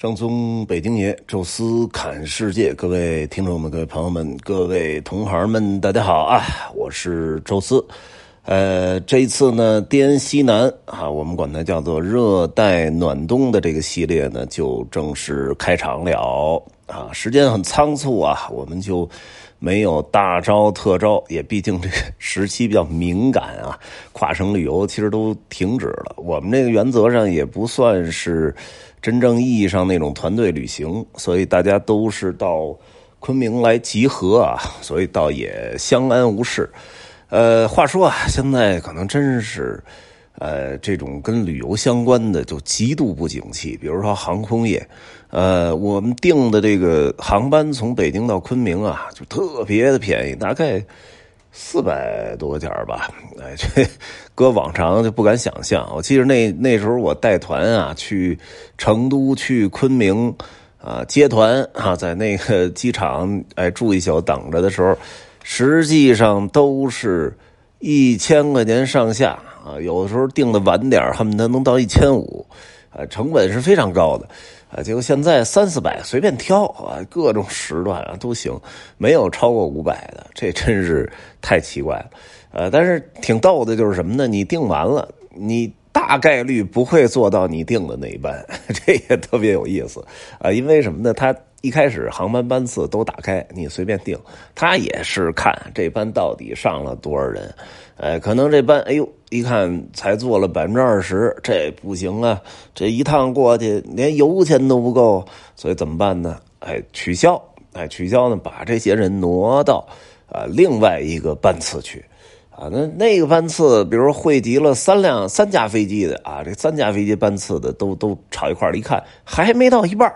正宗北京爷，宙斯侃世界，各位听众们、各位朋友们、各位同行们，大家好啊！我是宙斯。呃，这一次呢，滇西南啊，我们管它叫做热带暖冬的这个系列呢，就正式开场了啊。时间很仓促啊，我们就没有大招特招，也毕竟这个时期比较敏感啊，跨省旅游其实都停止了。我们这个原则上也不算是。真正意义上那种团队旅行，所以大家都是到昆明来集合啊，所以倒也相安无事。呃，话说啊，现在可能真是，呃，这种跟旅游相关的就极度不景气。比如说航空业，呃，我们订的这个航班从北京到昆明啊，就特别的便宜，大概。四百多件吧，哎，这 搁往常就不敢想象。我记得那那时候我带团啊，去成都、去昆明啊接团啊，在那个机场哎住一宿等着的时候，实际上都是一千块钱上下啊，有的时候订的晚点恨不得能到一千五，啊，成本是非常高的。啊，结果现在三四百随便挑啊，各种时段啊都行，没有超过五百的，这真是太奇怪了。呃，但是挺逗的，就是什么呢？你订完了，你大概率不会坐到你订的那一班，这也特别有意思啊。因为什么呢？他一开始航班班次都打开，你随便订，他也是看这班到底上了多少人。呃，可能这班，哎呦，一看才坐了百分之二十，这不行啊！这一趟过去连油钱都不够，所以怎么办呢？哎，取消，哎，取消呢，把这些人挪到啊另外一个班次去，啊，那那个班次，比如说汇集了三辆三架飞机的啊，这三架飞机班次的都都炒一块一看还没到一半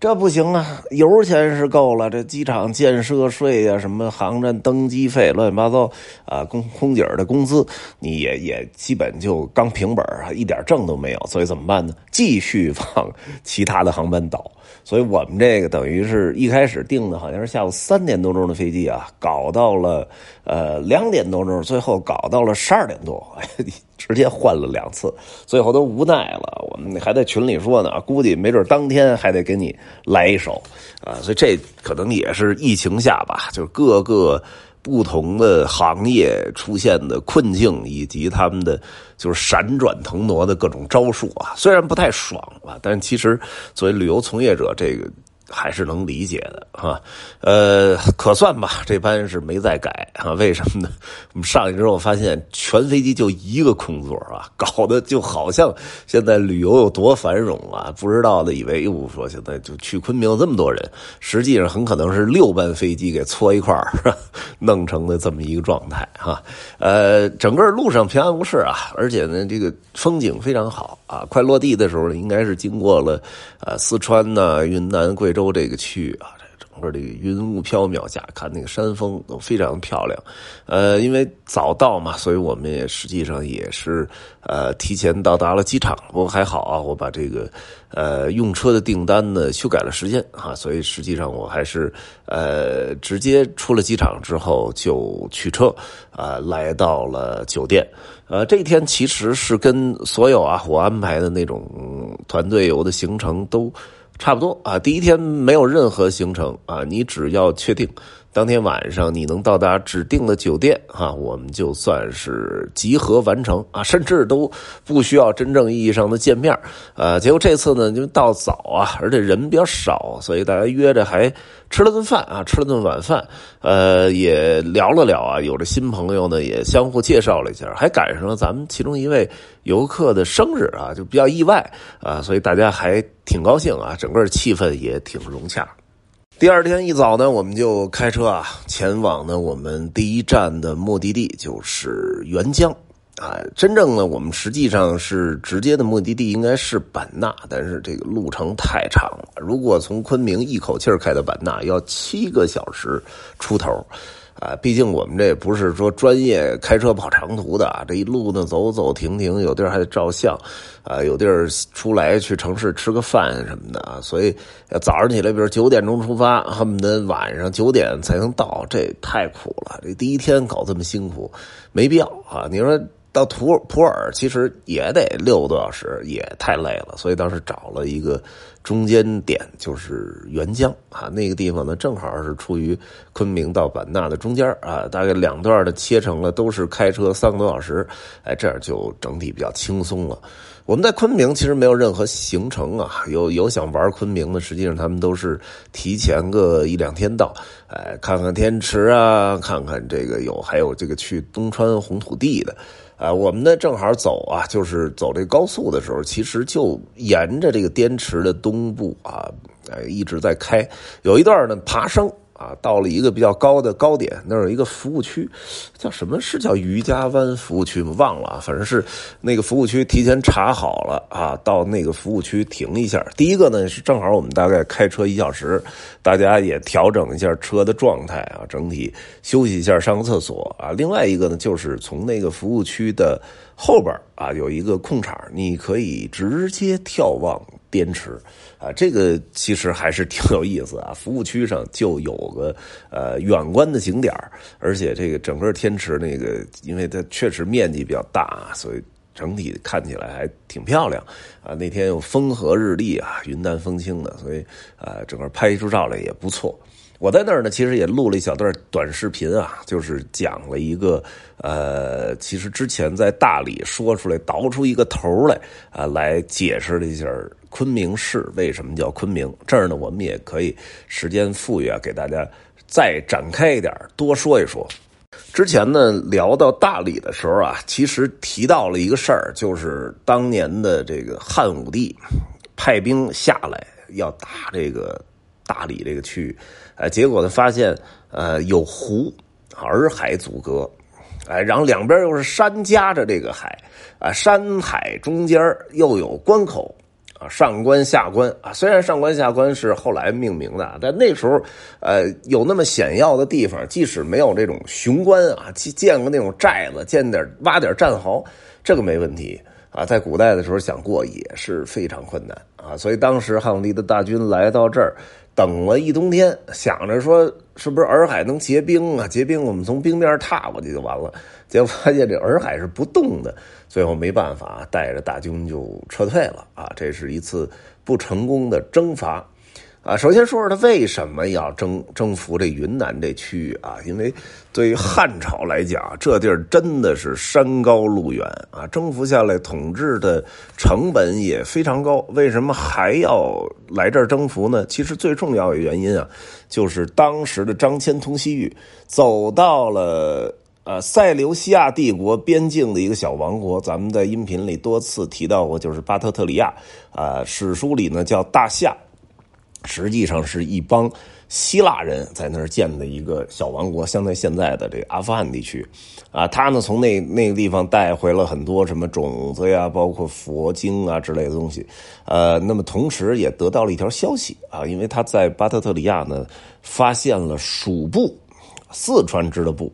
这不行啊！油钱是够了，这机场建设税呀，什么航站登机费，乱七八糟啊，空空姐的工资，你也也基本就刚平本一点挣都没有。所以怎么办呢？继续往其他的航班倒。所以我们这个等于是一开始定的好像是下午三点多钟的飞机啊，搞到了呃两点多钟，最后搞到了十二点多。直接换了两次，最后都无奈了。我们还在群里说呢，估计没准当天还得给你来一手啊。所以这可能也是疫情下吧，就是各个不同的行业出现的困境，以及他们的就是闪转腾挪的各种招数啊。虽然不太爽吧，但其实作为旅游从业者，这个。还是能理解的哈，呃，可算吧，这班是没再改啊？为什么呢？我们上去之后发现，全飞机就一个空座啊，搞得就好像现在旅游有多繁荣啊！不知道的以为又说现在就去昆明这么多人，实际上很可能是六班飞机给搓一块儿 弄成的这么一个状态哈。呃，整个路上平安无事啊，而且呢，这个风景非常好啊。快落地的时候，应该是经过了呃四川呐、云南、贵。州这个区域啊，这整个这个云雾飘渺下，看那个山峰都非常漂亮。呃，因为早到嘛，所以我们也实际上也是呃提前到达了机场。不过还好啊，我把这个呃用车的订单呢修改了时间啊，所以实际上我还是呃直接出了机场之后就取车啊，来到了酒店。呃，这一天其实是跟所有啊我安排的那种团队游的行程都。差不多啊，第一天没有任何行程啊，你只要确定当天晚上你能到达指定的酒店啊，我们就算是集合完成啊，甚至都不需要真正意义上的见面啊。结果这次呢，因为到早啊，而且人比较少，所以大家约着还吃了顿饭啊，吃了顿晚饭，呃，也聊了聊啊，有着新朋友呢，也相互介绍了一下，还赶上了咱们其中一位游客的生日啊，就比较意外啊，所以大家还。挺高兴啊，整个气氛也挺融洽。第二天一早呢，我们就开车啊，前往呢我们第一站的目的地就是沅江啊。真正呢，我们实际上是直接的目的地应该是版纳，但是这个路程太长了。如果从昆明一口气开到版纳，要七个小时出头。啊，毕竟我们这不是说专业开车跑长途的啊，这一路呢走走停停，有地儿还得照相，啊，有地儿出来去城市吃个饭什么的啊，所以早上起来，比如九点钟出发，恨不得晚上九点才能到，这太苦了。这第一天搞这么辛苦，没必要啊。你说到图普洱其实也得六个多小时，也太累了，所以当时找了一个中间点，就是沅江啊，那个地方呢正好是处于昆明到版纳的中间啊，大概两段的切成了都是开车三个多小时，哎，这样就整体比较轻松了。我们在昆明其实没有任何行程啊，有有想玩昆明的，实际上他们都是提前个一两天到，哎，看看天池啊，看看这个有还有这个去东川红土地的。啊，我们呢正好走啊，就是走这高速的时候，其实就沿着这个滇池的东部啊，呃，一直在开，有一段呢爬升。啊，到了一个比较高的高点，那儿有一个服务区，叫什么是叫渔家湾服务区吗？忘了啊，反正是那个服务区提前查好了啊，到那个服务区停一下。第一个呢是正好我们大概开车一小时，大家也调整一下车的状态啊，整体休息一下，上个厕所啊。另外一个呢就是从那个服务区的后边啊有一个空场，你可以直接眺望。滇池，啊，这个其实还是挺有意思啊。服务区上就有个呃远观的景点而且这个整个天池那个，因为它确实面积比较大，所以整体看起来还挺漂亮啊。那天又风和日丽啊，云淡风轻的，所以啊，整个拍出照来也不错。我在那儿呢，其实也录了一小段短视频啊，就是讲了一个呃，其实之前在大理说出来倒出一个头来啊，来解释了一下。昆明市为什么叫昆明？这儿呢，我们也可以时间富裕啊，给大家再展开一点，多说一说。之前呢，聊到大理的时候啊，其实提到了一个事儿，就是当年的这个汉武帝派兵下来要打这个大理这个区域，哎，结果呢发现呃有湖洱海阻隔，哎，然后两边又是山夹着这个海啊，山海中间又有关口。上官下官啊，虽然上官下官是后来命名的，但那时候，呃，有那么险要的地方，即使没有这种雄关啊，建个那种寨子，建点挖点战壕，这个没问题啊。在古代的时候想过也是非常困难啊，所以当时汉武帝的大军来到这儿。等了一冬天，想着说是不是洱海能结冰啊？结冰，我们从冰面踏过去就完了。结果发现这洱海是不动的，最后没办法，带着大军就撤退了啊！这是一次不成功的征伐。啊，首先说说他为什么要征征服这云南这区域啊？因为对于汉朝来讲，这地儿真的是山高路远啊，征服下来统治的成本也非常高。为什么还要来这儿征服呢？其实最重要的原因啊，就是当时的张骞通西域，走到了呃塞琉西亚帝国边境的一个小王国，咱们在音频里多次提到过，就是巴特特里亚啊，史书里呢叫大夏。实际上是一帮希腊人在那儿建的一个小王国，相当于现在的这个阿富汗地区，啊，他呢从那那个地方带回了很多什么种子呀，包括佛经啊之类的东西，呃，那么同时也得到了一条消息啊，因为他在巴特特里亚呢发现了蜀部，四川支的部。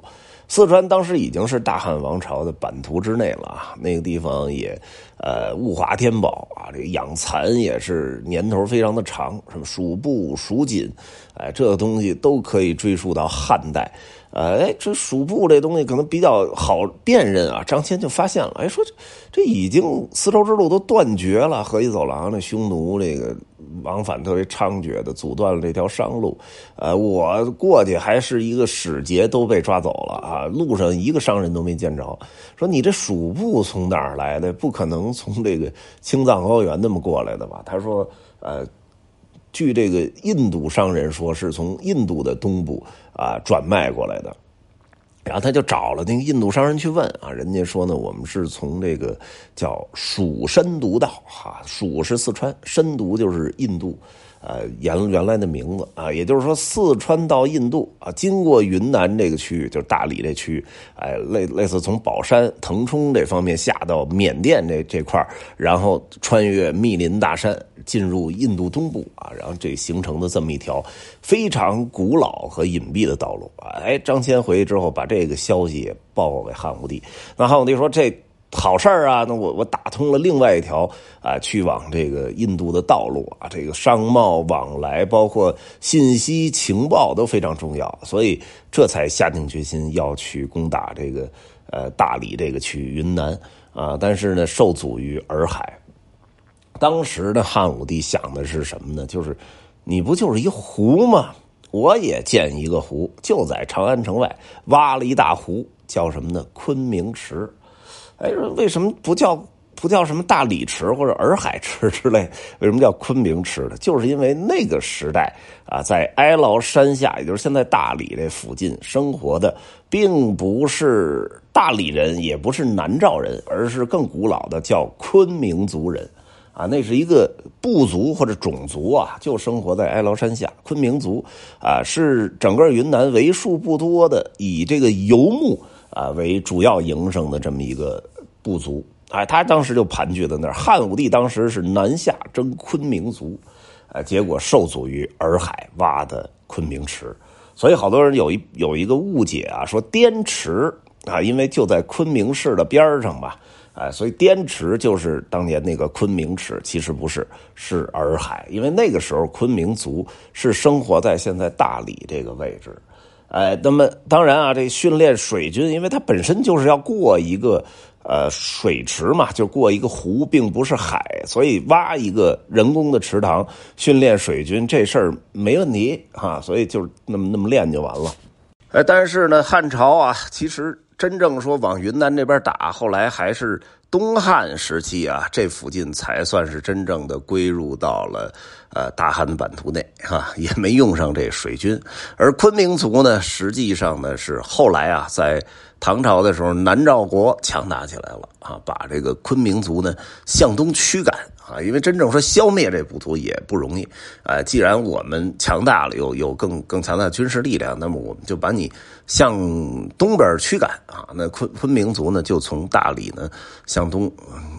四川当时已经是大汉王朝的版图之内了啊，那个地方也，呃，物华天宝啊，这个养蚕也是年头非常的长，什么蜀布、蜀锦，哎，这个东西都可以追溯到汉代。哎，这蜀布这东西可能比较好辨认啊。张骞就发现了，哎，说这这已经丝绸之路都断绝了，河西走廊这匈奴这个往返特别猖獗的，阻断了这条商路。呃，我过去还是一个使节都被抓走了啊，路上一个商人都没见着。说你这蜀布从哪儿来的？不可能从这个青藏高原那么过来的吧？他说，呃。据这个印度商人说，是从印度的东部啊转卖过来的，然后他就找了那个印度商人去问啊，人家说呢，我们是从这个叫蜀深毒道哈，蜀是四川，深毒就是印度。呃，原原来的名字啊，也就是说，四川到印度啊，经过云南这个区域，就是大理这区域，哎，类类似从宝山、腾冲这方面下到缅甸这这块然后穿越密林大山，进入印度东部啊，然后这形成的这么一条非常古老和隐蔽的道路。哎，张骞回去之后，把这个消息报告给汉武帝，那汉武帝说这。好事儿啊！那我我打通了另外一条啊，去往这个印度的道路啊，这个商贸往来，包括信息情报都非常重要，所以这才下定决心要去攻打这个呃大理这个区域云南啊，但是呢受阻于洱海。当时的汉武帝想的是什么呢？就是你不就是一湖吗？我也建一个湖，就在长安城外挖了一大湖，叫什么呢？昆明池。哎，为什么不叫不叫什么大理池或者洱海池之类？为什么叫昆明池呢？就是因为那个时代啊，在哀牢山下，也就是现在大理这附近生活的，并不是大理人，也不是南诏人，而是更古老的叫昆明族人。啊，那是一个部族或者种族啊，就生活在哀牢山下。昆明族啊，是整个云南为数不多的以这个游牧啊为主要营生的这么一个部族。哎，他当时就盘踞在那儿。汉武帝当时是南下征昆明族，啊，结果受阻于洱海挖的昆明池，所以好多人有一有一个误解啊，说滇池啊，因为就在昆明市的边上吧。哎，所以滇池就是当年那个昆明池，其实不是，是洱海。因为那个时候昆明族是生活在现在大理这个位置。哎，那么当然啊，这训练水军，因为它本身就是要过一个呃水池嘛，就过一个湖，并不是海，所以挖一个人工的池塘训练水军这事儿没问题哈，所以就那么那么练就完了。哎，但是呢，汉朝啊，其实。真正说往云南这边打，后来还是东汉时期啊，这附近才算是真正的归入到了呃大汉的版图内哈，也没用上这水军。而昆明族呢，实际上呢是后来啊，在唐朝的时候，南诏国强大起来了啊，把这个昆明族呢向东驱赶。啊，因为真正说消灭这部族也不容易，啊，既然我们强大了，有有更更强大的军事力量，那么我们就把你向东边驱赶啊。那昆昆明族呢，就从大理呢向东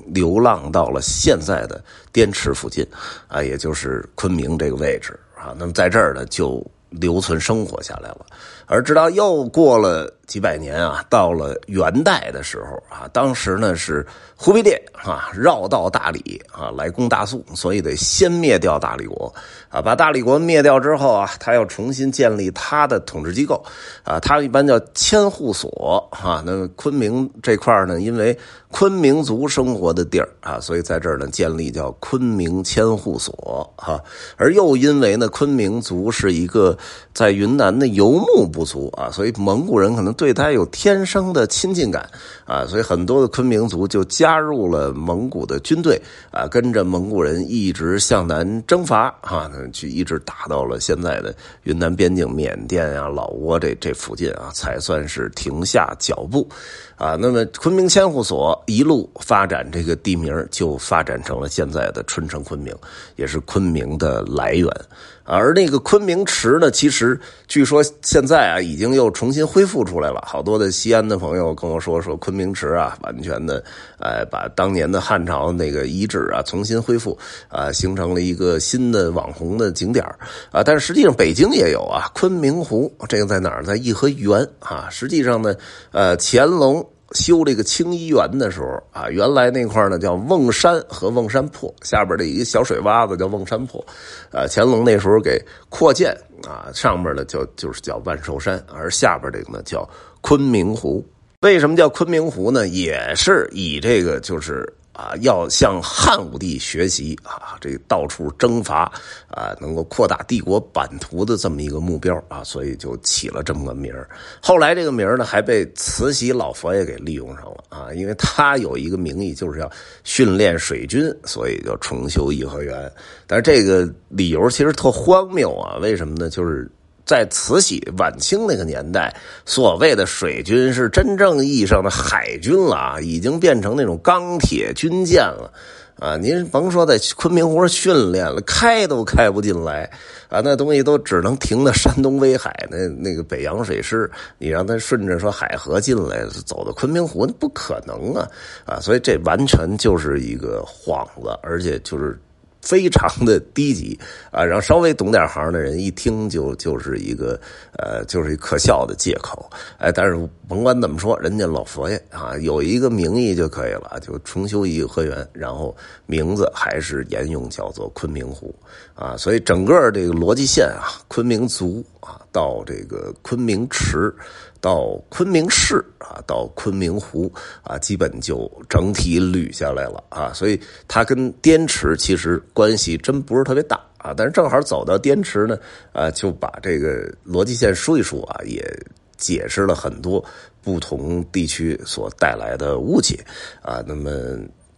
流浪到了现在的滇池附近，啊，也就是昆明这个位置啊。那么在这儿呢，就留存生活下来了。而直到又过了几百年啊，到了元代的时候啊，当时呢是。忽必烈啊，绕道大理啊，来攻大宋，所以得先灭掉大理国啊。把大理国灭掉之后啊，他要重新建立他的统治机构啊。他一般叫千户所啊。那昆明这块呢，因为昆明族生活的地儿啊，所以在这儿呢建立叫昆明千户所哈。而又因为呢，昆明族是一个在云南的游牧部族啊，所以蒙古人可能对他有天生的亲近感啊，所以很多的昆明族就加。加入了蒙古的军队啊，跟着蒙古人一直向南征伐啊，去一直打到了现在的云南边境，缅甸啊、老挝这这附近啊，才算是停下脚步啊。那么昆明千户所一路发展，这个地名就发展成了现在的春城昆明，也是昆明的来源。而那个昆明池呢，其实据说现在啊，已经又重新恢复出来了。好多的西安的朋友跟我说，说昆明池啊，完全的，呃，把当年的汉朝那个遗址啊，重新恢复啊，形成了一个新的网红的景点啊。但是实际上北京也有啊，昆明湖，这个在哪儿？在颐和园啊。实际上呢，呃，乾隆。修这个清漪园的时候啊，原来那块呢叫瓮山和瓮山坡下边的一个小水洼子叫瓮山坡，啊，乾隆那时候给扩建啊，上面呢就就是叫万寿山，而下边这个呢叫昆明湖。为什么叫昆明湖呢？也是以这个就是。啊，要向汉武帝学习啊，这到处征伐啊，能够扩大帝国版图的这么一个目标啊，所以就起了这么个名后来这个名呢，还被慈禧老佛爷给利用上了啊，因为他有一个名义，就是要训练水军，所以就重修颐和园。但是这个理由其实特荒谬啊，为什么呢？就是。在慈禧晚清那个年代，所谓的水军是真正意义上的海军了，已经变成那种钢铁军舰了啊！您甭说在昆明湖训练了，开都开不进来啊！那东西都只能停在山东威海那那个北洋水师，你让他顺着说海河进来，走到昆明湖那不可能啊！啊，所以这完全就是一个幌子，而且就是。非常的低级啊，然后稍微懂点行的人一听就就是一个呃，就是一可笑的借口。哎，但是甭管怎么说，人家老佛爷啊，有一个名义就可以了，就重修颐和园，然后名字还是沿用叫做昆明湖啊。所以整个这个逻辑线啊，昆明族啊，到这个昆明池，到昆明市啊，到昆明湖啊，基本就整体捋下来了啊。所以它跟滇池其实关系真不是特别大啊。但是正好走到滇池呢，啊，就把这个逻辑线说一说啊，也解释了很多不同地区所带来的误解啊。那么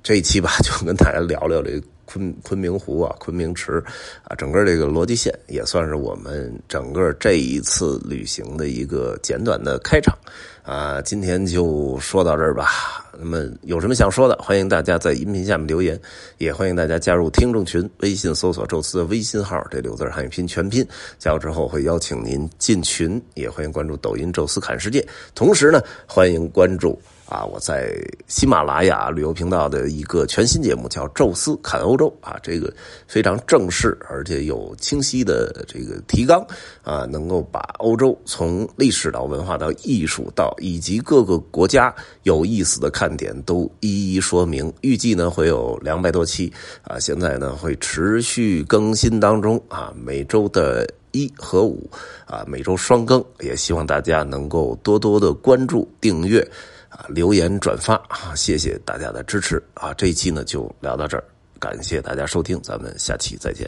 这一期吧，就跟大家聊聊这。昆昆明湖啊，昆明池啊，整个这个逻辑线也算是我们整个这一次旅行的一个简短的开场啊。今天就说到这儿吧。那么有什么想说的，欢迎大家在音频下面留言，也欢迎大家加入听众群，微信搜索“宙斯”的微信号，这六字汉语拼全拼，加入之后会邀请您进群，也欢迎关注抖音“宙斯侃世界”，同时呢，欢迎关注。啊，我在喜马拉雅旅游频道的一个全新节目叫《宙斯看欧洲》啊，这个非常正式，而且有清晰的这个提纲啊，能够把欧洲从历史到文化到艺术到以及各个国家有意思的看点都一一说明。预计呢会有两百多期啊，现在呢会持续更新当中啊，每周的一和五啊，每周双更，也希望大家能够多多的关注订阅。啊，留言转发啊，谢谢大家的支持啊！这一期呢就聊到这儿，感谢大家收听，咱们下期再见。